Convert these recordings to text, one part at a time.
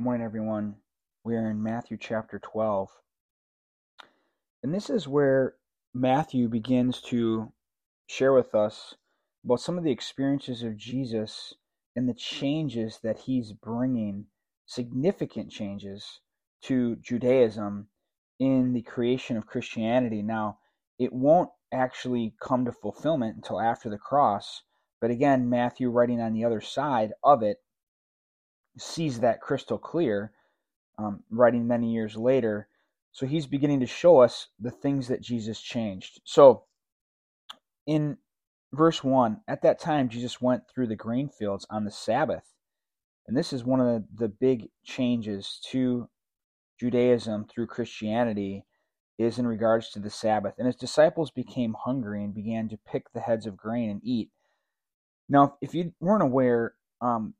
Good morning, everyone. We are in Matthew chapter 12. And this is where Matthew begins to share with us about some of the experiences of Jesus and the changes that he's bringing, significant changes to Judaism in the creation of Christianity. Now, it won't actually come to fulfillment until after the cross. But again, Matthew, writing on the other side of it, sees that crystal clear, um, writing many years later. So he's beginning to show us the things that Jesus changed. So in verse 1, at that time, Jesus went through the grain fields on the Sabbath. And this is one of the, big changes to Judaism through Christianity is in regards to the Sabbath. And his disciples became hungry and began to pick the heads of grain and eat. Now, if you weren't aware, um,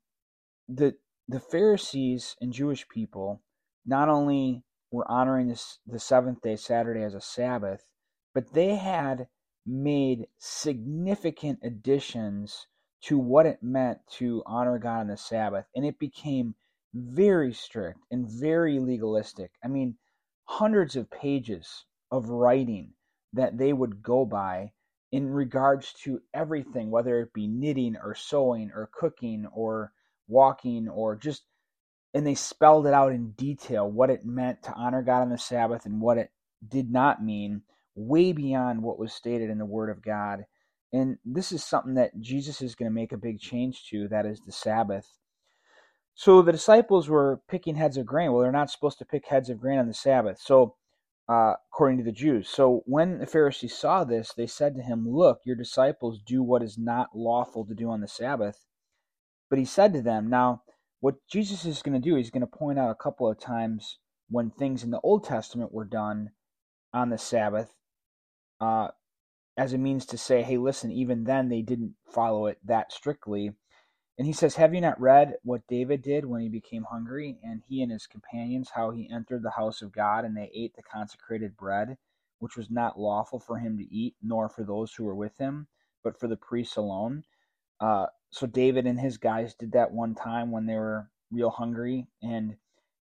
the the Pharisees and Jewish people not only were honoring this, the seventh day, Saturday, as a Sabbath, but they had made significant additions to what it meant to honor God on the Sabbath. And it became very strict and very legalistic. I mean, hundreds of pages of writing that they would go by in regards to everything, whether it be knitting or sewing or cooking or walking or just and they spelled it out in detail what it meant to honor God on the Sabbath and what it did not mean, way beyond what was stated in the Word of God. And this is something that Jesus is going to make a big change to that is the Sabbath. So the disciples were picking heads of grain. Well, they're not supposed to pick heads of grain on the Sabbath. So, uh, according to the Jews. So when the Pharisees saw this, they said to him, Look, your disciples do what is not lawful to do on the Sabbath. But he said to them, Now, what Jesus is going to do, he's going to point out a couple of times when things in the Old Testament were done on the Sabbath, uh, as a means to say, hey, listen, even then they didn't follow it that strictly. And he says, Have you not read what David did when he became hungry, and he and his companions, how he entered the house of God, and they ate the consecrated bread, which was not lawful for him to eat, nor for those who were with him, but for the priests alone? Uh, so David and his guys did that one time when they were real hungry and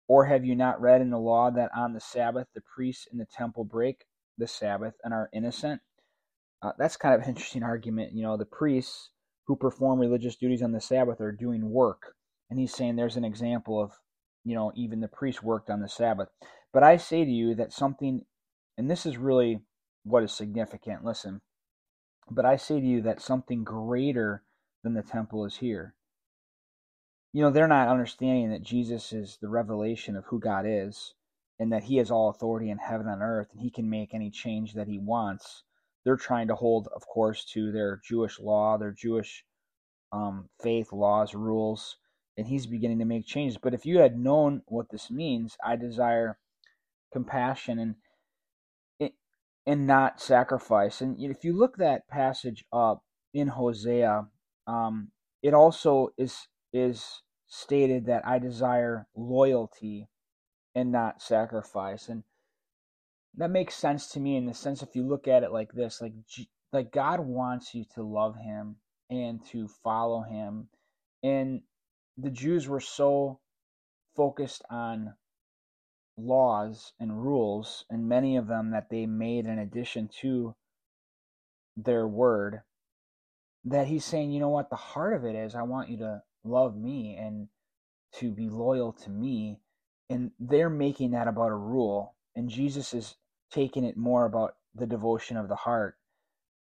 or have you not read in the law that on the Sabbath the priests in the temple break the Sabbath and are innocent? Uh, that's kind of an interesting argument. You know, the priests who perform religious duties on the Sabbath are doing work. And he's saying there's an example of, you know, even the priests worked on the Sabbath. But I say to you that something, and this is really what is significant, listen, but I say to you that something greater than the temple is here. You know, they're not understanding that Jesus is the revelation of who God is and that he has all authority in heaven and earth and he can make any change that he wants. They're trying to hold, of course, to their Jewish law, their Jewish um, faith, laws, rules, and he's beginning to make changes. But if you had known what this means, I desire compassion and and not sacrifice. And if you look that passage up in Hosea, um, it also is is stated that I desire loyalty and not sacrifice, and that makes sense to me in the sense if you look at it like this, like like God wants you to love Him and to follow Him, and the Jews were so focused on laws and rules, and many of them that they made in addition to their word that he's saying, you know what, the heart of it is I want you to love me and to be loyal to me. And they're making that about a rule. And Jesus is taking it more about the devotion of the heart.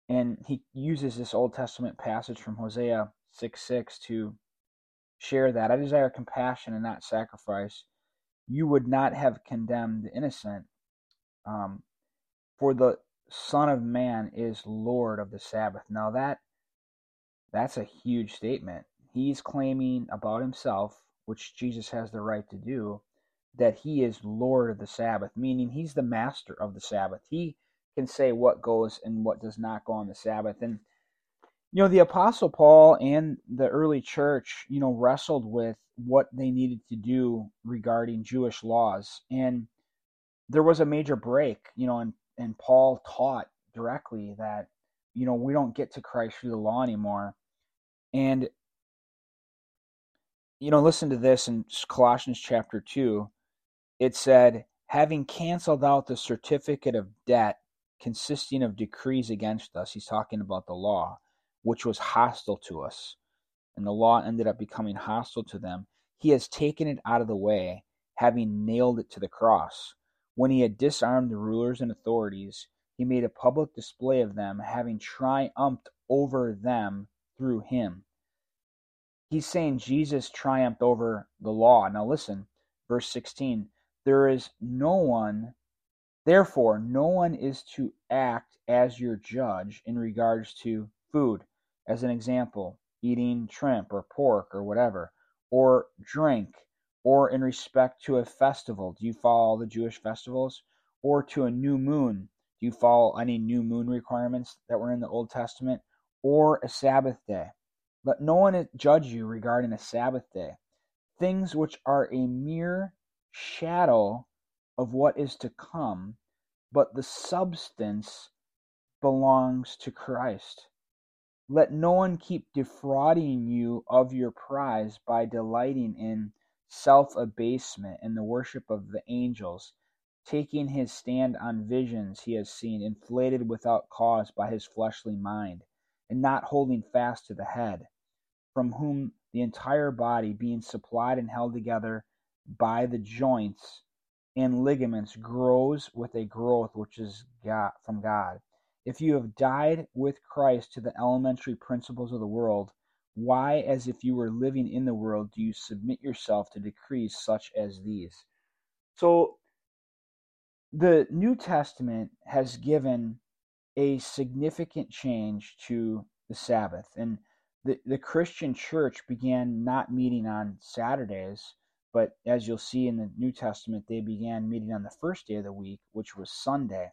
And he uses this Old Testament passage from Hosea 6 6 to share that. I desire compassion and not sacrifice. You would not have condemned the innocent. Um, for the Son of Man is Lord of the Sabbath. Now, that that's a huge statement. He's claiming about himself, which Jesus has the right to do, that he is Lord of the Sabbath, meaning he's the master of the Sabbath. He can say what goes and what does not go on the Sabbath. And, you know, the Apostle Paul and the early church, you know, wrestled with what they needed to do regarding Jewish laws. And there was a major break, you know, and, and Paul taught directly that, you know, we don't get to Christ through the law anymore and you know, listen to this in Colossians chapter 2. It said, having canceled out the certificate of debt consisting of decrees against us, he's talking about the law, which was hostile to us. And the law ended up becoming hostile to them. He has taken it out of the way, having nailed it to the cross. When he had disarmed the rulers and authorities, he made a public display of them, having triumphed over them through him. He's saying Jesus triumphed over the law. Now listen, verse 16 there is no one, therefore, no one is to act as your judge in regards to food. As an example, eating shrimp or pork or whatever, or drink, or in respect to a festival. Do you follow the Jewish festivals? Or to a new moon. Do you follow any new moon requirements that were in the Old Testament? Or a Sabbath day. Let no one judge you regarding a Sabbath day. Things which are a mere shadow of what is to come, but the substance belongs to Christ. Let no one keep defrauding you of your prize by delighting in self abasement and the worship of the angels, taking his stand on visions he has seen, inflated without cause by his fleshly mind, and not holding fast to the head, from whom the entire body, being supplied and held together by the joints and ligaments grows with a growth which is God, from God. If you have died with Christ to the elementary principles of the world, why, as if you were living in the world, do you submit yourself to decrees such as these? So, the New Testament has given a significant change to the Sabbath. And the, the Christian church began not meeting on Saturdays but as you'll see in the New Testament, they began meeting on the first day of the week, which was Sunday.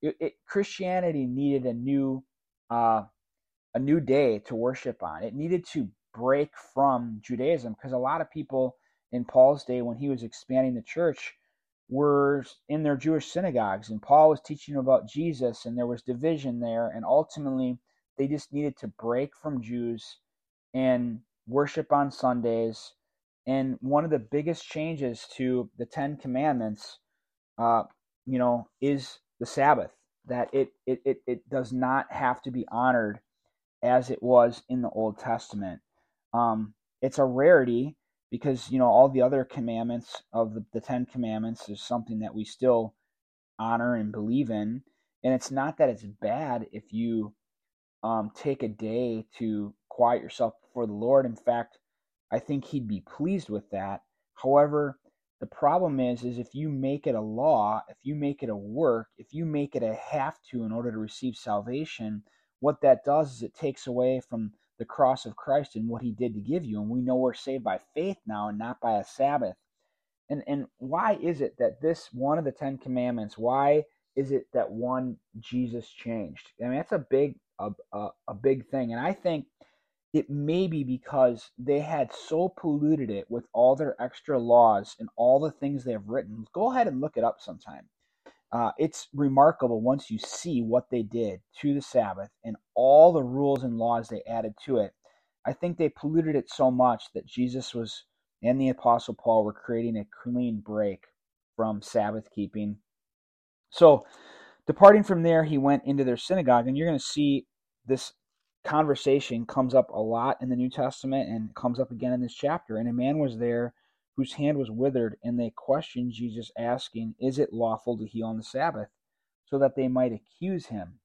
It, it, Christianity needed a new, uh, a new day to worship on. It needed to break from Judaism because a lot of people in Paul's day, when he was expanding the church, were in their Jewish synagogues, and Paul was teaching about Jesus, and there was division there, and ultimately they just needed to break from Jews and worship on Sundays and one of the biggest changes to the Ten Commandments, uh, you know, is the Sabbath. That it, it it it does not have to be honored as it was in the Old Testament. Um, it's a rarity because you know all the other commandments of the, the Ten Commandments is something that we still honor and believe in, and it's not that it's bad if you um, take a day to quiet yourself before the Lord. In fact, I think he'd be pleased with that. However, the problem is is if you make it a law, if you make it a work, if you make it a have to in order to receive salvation, what that does is it takes away from the cross of Christ and what he did to give you. And we know we're saved by faith now and not by a Sabbath. And and why is it that this one of the 10 commandments, why is it that one Jesus changed? I mean, that's a big a, a, a big thing. And I think it may be because they had so polluted it with all their extra laws and all the things they have written. Go ahead and look it up sometime. Uh, it's remarkable once you see what they did to the Sabbath and all the rules and laws they added to it. I think they polluted it so much that Jesus was and the Apostle Paul were creating a clean break from Sabbath keeping. So, departing from there, he went into their synagogue, and you're going to see this conversation comes up a lot in the New Testament and comes up again in this chapter. And a man was there whose hand was withered, and they questioned Jesus, asking, Is it lawful to heal on the Sabbath? So that they might accuse him.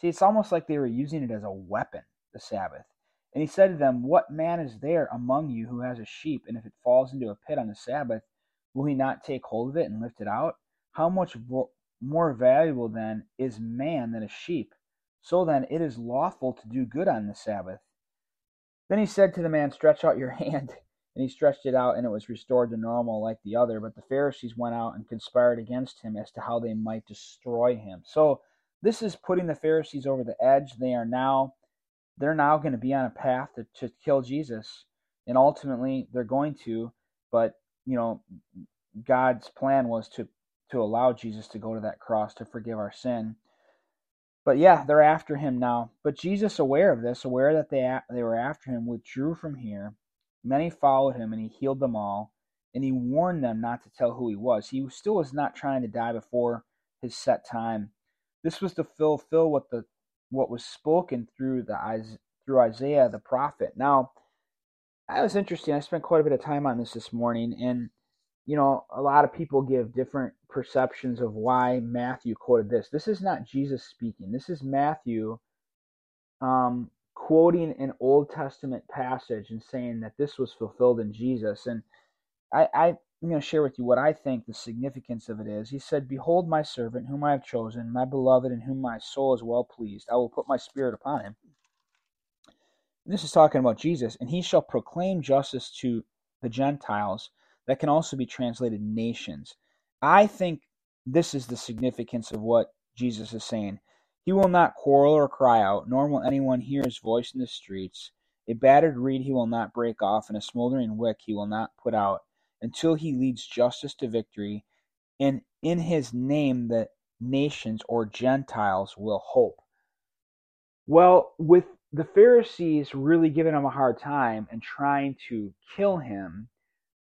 See, it's almost like they were using it as a weapon, the Sabbath. And he said to them, What man is there among you who has a sheep, and if it falls into a pit on the Sabbath, will he not take hold of it and lift it out? How much more valuable then is man than a sheep? So then it is lawful to do good on the Sabbath. Then he said to the man, Stretch out your hand. And he stretched it out, and it was restored to normal like the other. But the Pharisees went out and conspired against him as to how they might destroy him. So this is putting the Pharisees over the edge. They are now they're now going to be on a path to, to kill Jesus. And ultimately they're going to, but you know, God's plan was to to allow Jesus to go to that cross to forgive our sin. But yeah, they're after him now. But Jesus, aware of this, aware that they they were after him, withdrew from here, Many followed him, and he healed them all, and he warned them not to tell who he was. He still was not trying to die before his set time. This was to fulfill what the what was spoken through the through Isaiah the prophet. Now, that was interesting. I spent quite a bit of time on this this morning, and you know, a lot of people give different perceptions of why Matthew quoted this. This is not Jesus speaking. This is Matthew um, quoting an Old Testament passage and saying that this was fulfilled in Jesus. And I, I, am going to share with you what I think the significance of it is. He said, Behold, my servant, whom I have chosen, my beloved, in whom my soul is well pleased. I will put my spirit upon him. And this is talking about Jesus. And he shall proclaim justice to the Gentiles. That can also be translated nations. I think this is the significance of what Jesus is saying. He will not quarrel or cry out, nor will anyone hear his voice in the streets. A battered reed he will not break off, and a smoldering wick he will not put out, until he leads justice to victory, and in his name the nations or Gentiles will hope. Well, with the Pharisees really giving him a hard time and trying to kill him,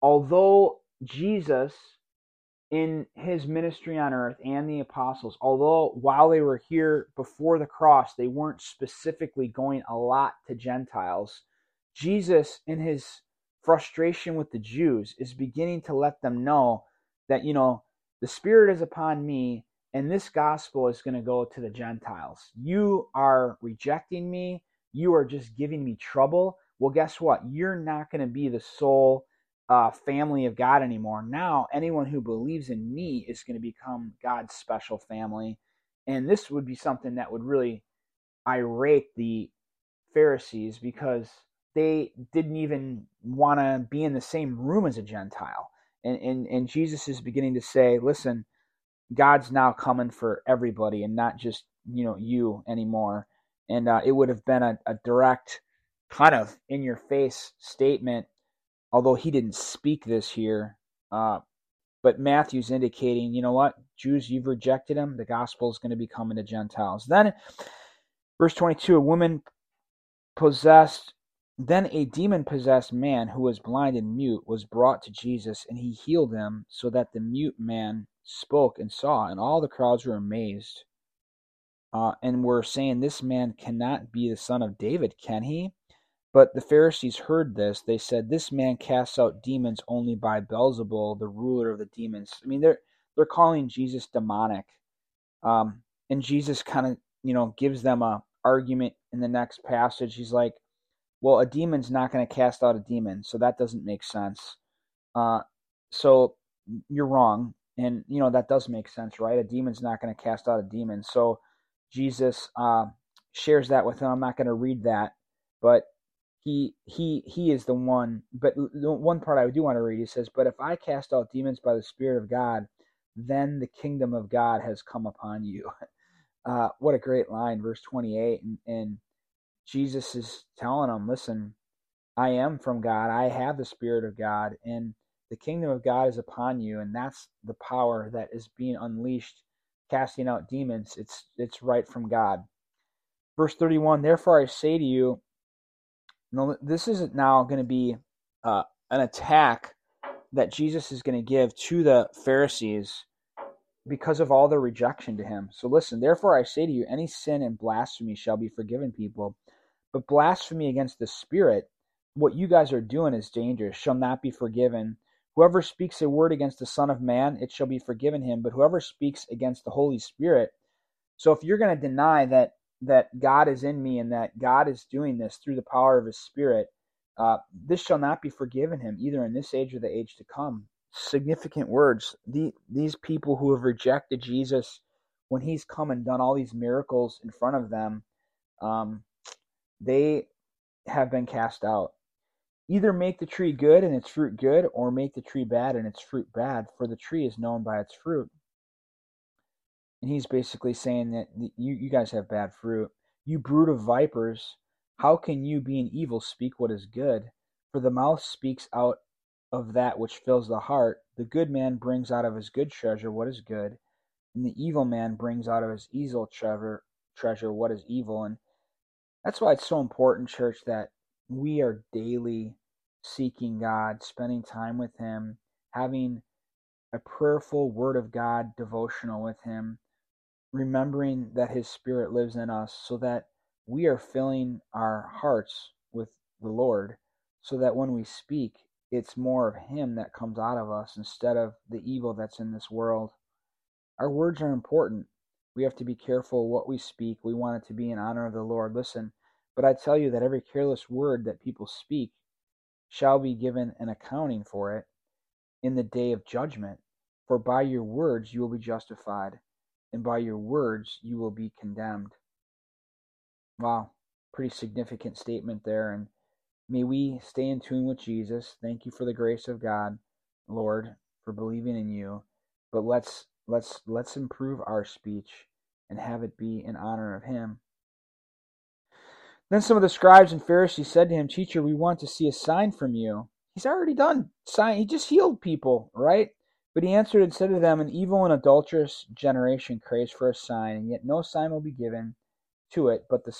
although Jesus in his ministry on earth and the apostles, although while they were here before the cross, they weren't specifically going a lot to Gentiles, Jesus, in his frustration with the Jews, is beginning to let them know that, you know, the Spirit is upon me and this gospel is going to go to the Gentiles. You are rejecting me. You are just giving me trouble. Well, guess what? You're not going to be the sole uh, family of God anymore. Now, anyone who believes in me is going to become God's special family. And this would be something that would really irate the Pharisees because they didn't even want to be in the same room as a Gentile. And, and, and Jesus is beginning to say, listen, God's now coming for everybody and not just, you know, you anymore. And uh, it would have been a, a direct kind of in your face statement although he didn't speak this here, uh, but Matthew's indicating, you know what, Jews, you've rejected him. The gospel is going to be coming to Gentiles. Then, verse 22 a woman possessed, then a demon possessed man who was blind and mute was brought to Jesus, and he healed him so that the mute man spoke and saw, and all the crowds were amazed. Uh, and were saying, This man cannot be the son of David, can he? But the Pharisees heard this. They said, "This man casts out demons only by Beelzebul, the ruler of the demons." I mean, they're they're calling Jesus demonic, um, and Jesus kind of you know gives them a argument in the next passage. He's like, "Well, a demon's not going to cast out a demon, so that doesn't make sense." Uh, so you're wrong, and you know that does make sense, right? A demon's not going to cast out a demon. So Jesus uh, shares that with them. I'm not going to read that, but he he he is the one but the one part i do want to read he says but if i cast out demons by the spirit of god then the kingdom of god has come upon you. Uh, what a great line verse 28 and, and jesus is telling them listen i am from god. I have the spirit of god and the kingdom of god is upon you and that's the power that is being unleashed casting out demons. It's it's right from god. Verse 31 therefore i say to you this is now going to be uh, an attack that Jesus is going to give to the Pharisees because of all their rejection to him. So listen, therefore I say to you, any sin and blasphemy shall be forgiven people, but blasphemy against the Spirit, what you guys are doing is dangerous, shall not be forgiven. Whoever speaks a word against the Son of Man, it shall be forgiven him, but whoever speaks against the Holy Spirit, so if you're going to deny that that God is in me and that God is doing this through the power of His Spirit, uh, this shall not be forgiven him either in this age or the age to come. Significant words. The, these people who have rejected Jesus when He's come and done all these miracles in front of them, um, they have been cast out. Either make the tree good and its fruit good, or make the tree bad and its fruit bad, for the tree is known by its fruit and he's basically saying that you you guys have bad fruit. You brood of vipers, how can you, being evil, speak what is good? For the mouth speaks out of that which fills the heart. The good man brings out of his good treasure what is good, and the evil man brings out of his evil treasure treasure what is evil. And that's why it's so important, church, that we are daily seeking God, spending time with Him, having a prayerful Word of God devotional with Him, remembering that His Spirit lives in us so that we are filling our hearts with the Lord, so that when we speak, it's more of Him that comes out of us instead of the evil that's in this world. Our words are important. We have to be careful what we speak. We want it to be in honor of the Lord. Listen, but I tell you that every careless word that people speak shall be given an accounting for it in the day of judgment. For by your words you will be justified, and by your words you will be condemned. Wow, pretty significant statement there. And may we stay in tune with Jesus. Thank you for the grace of God, Lord, for believing in you. But let's let's let's improve our speech and have it be in honor of him. Then some of the scribes and Pharisees said to him, Teacher, we want to see a sign from you. He's already done sign. He just healed people, right? But he answered and said to them, An evil and adulterous generation craves for a sign, and yet no sign will be given to it but the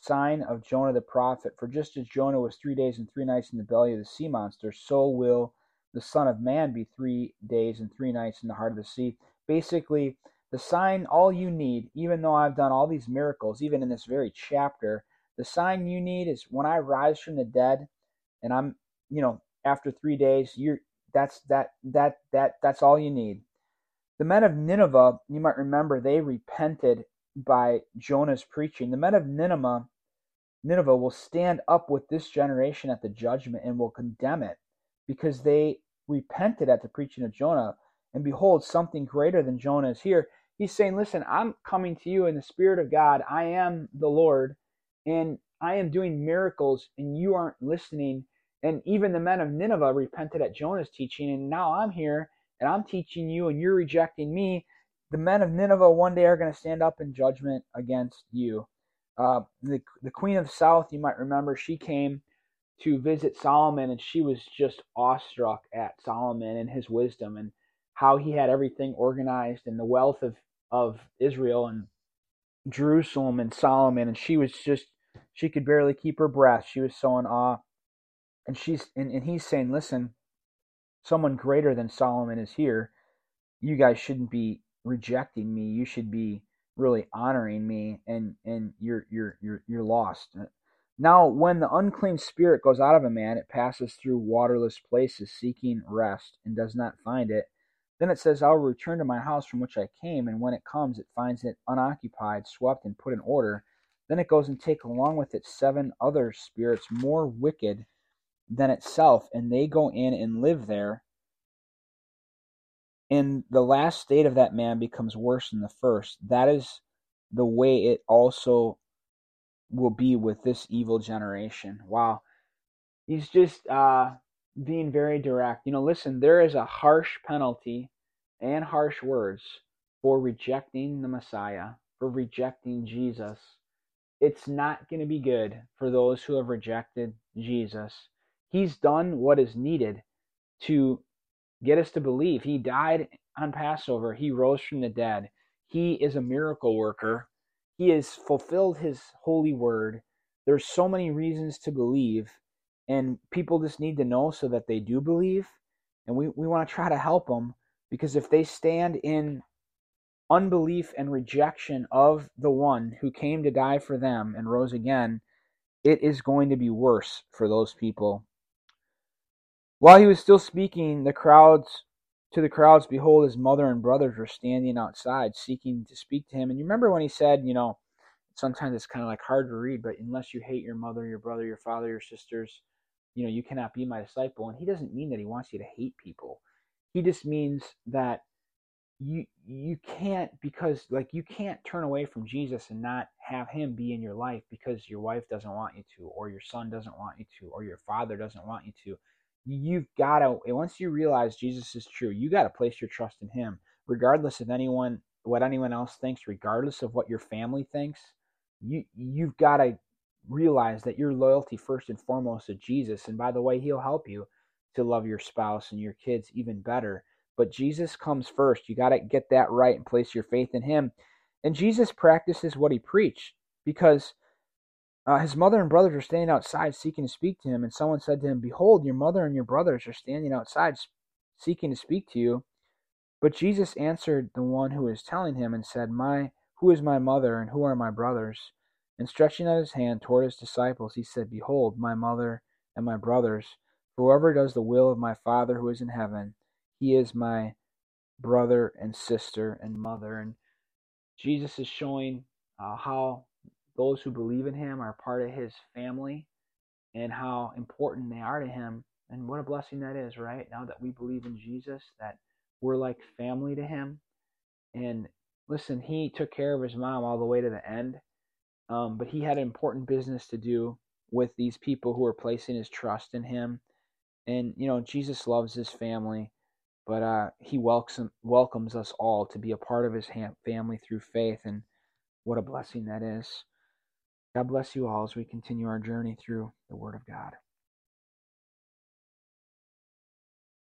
sign of Jonah the prophet. For just as Jonah was three days and three nights in the belly of the sea monster, so will the Son of Man be three days and three nights in the heart of the sea. Basically, the sign all you need, even though I've done all these miracles, even in this very chapter, the sign you need is when I rise from the dead and I'm, you know, after 3 days, you're that's that that that that's all you need. The men of Nineveh, you might remember, they repented by Jonah's preaching. The men of Nineveh Nineveh will stand up with this generation at the judgment and will condemn it because they repented at the preaching of Jonah. And behold, something greater than Jonah is here. He's saying, Listen, I'm coming to you in the Spirit of God. I am the Lord and I am doing miracles and you aren't listening. And even the men of Nineveh repented at Jonah's teaching, and now I'm here and I'm teaching you and you're rejecting me. The men of Nineveh one day are going to stand up in judgment against you. Uh, the, the queen of south, you might remember, she came to visit Solomon and she was just awestruck at Solomon and his wisdom and how he had everything organized and the wealth of, of Israel and Jerusalem and Solomon. And she was just she could barely keep her breath. She was so in awe. And she's and, and he's saying, Listen, someone greater than Solomon is here. You guys shouldn't be rejecting me. You should be really honoring me and and you're you're you're you're lost. Uh, now when the unclean spirit goes out of a man, it passes through waterless places seeking rest and does not find it. Then it says, I will return to my house from which I came, and when it comes, it finds it unoccupied, swept, and put in order. Then it goes and takes along with it seven other spirits more wicked than itself, and they go in and live there. And the last state of that man becomes worse than the first. That is the way it also will be with this evil generation. Wow. He's just uh, being very direct. You know, listen, there is a harsh penalty and harsh words for rejecting the Messiah, for rejecting Jesus it's not going to be good for those who have rejected Jesus. He's done what is needed to get us to believe. He died on Passover, He rose from the dead. He is a miracle worker. He has fulfilled His holy word. There's so many reasons to believe, and people just need to know so that they do believe. And we, we want to try to help them because if they stand in unbelief and rejection of the one who came to die for them and rose again, it is going to be worse for those people. While he was still speaking, the crowds to the crowds, behold, his mother and brothers were standing outside, seeking to speak to him. And you remember when he said, you know, sometimes it's kind of like hard to read, but unless you hate your mother, your brother, your father, your sisters, you know, you cannot be my disciple. And he doesn't mean that he wants you to hate people. He just means that you you can't because like you can't turn away from Jesus and not have him be in your life because your wife doesn't want you to or your son doesn't want you to or your father doesn't want you to you've got to once you realize Jesus is true you got to place your trust in him regardless of anyone what anyone else thinks regardless of what your family thinks you you've got to realize that your loyalty first and foremost to Jesus and by the way he'll help you to love your spouse and your kids even better but Jesus comes first. You got to get that right and place your faith in Him. And Jesus practices what He preached because uh, his mother and brothers were standing outside seeking to speak to him, and someone said to him, Behold, your mother and your brothers are standing outside seeking to speak to you. But Jesus answered the one who was telling him and said, My who is my mother and who are my brothers? And stretching out his hand toward his disciples, he said, Behold, my mother and my brothers. For whoever does the will of my Father who is in heaven, he is my brother and sister and mother. And Jesus is showing uh, how those who believe in him are part of his family and how important they are to him. And what a blessing that is, right? Now that we believe in Jesus, that we're like family to him. And listen, he took care of his mom all the way to the end. Um, but he had an important business to do with these people who are placing his trust in him. And, you know, Jesus loves his family, but uh, he welcomes, welcomes us all to be a part of his family through faith. And what a blessing that is. God bless you all as we continue our journey through the Word of God.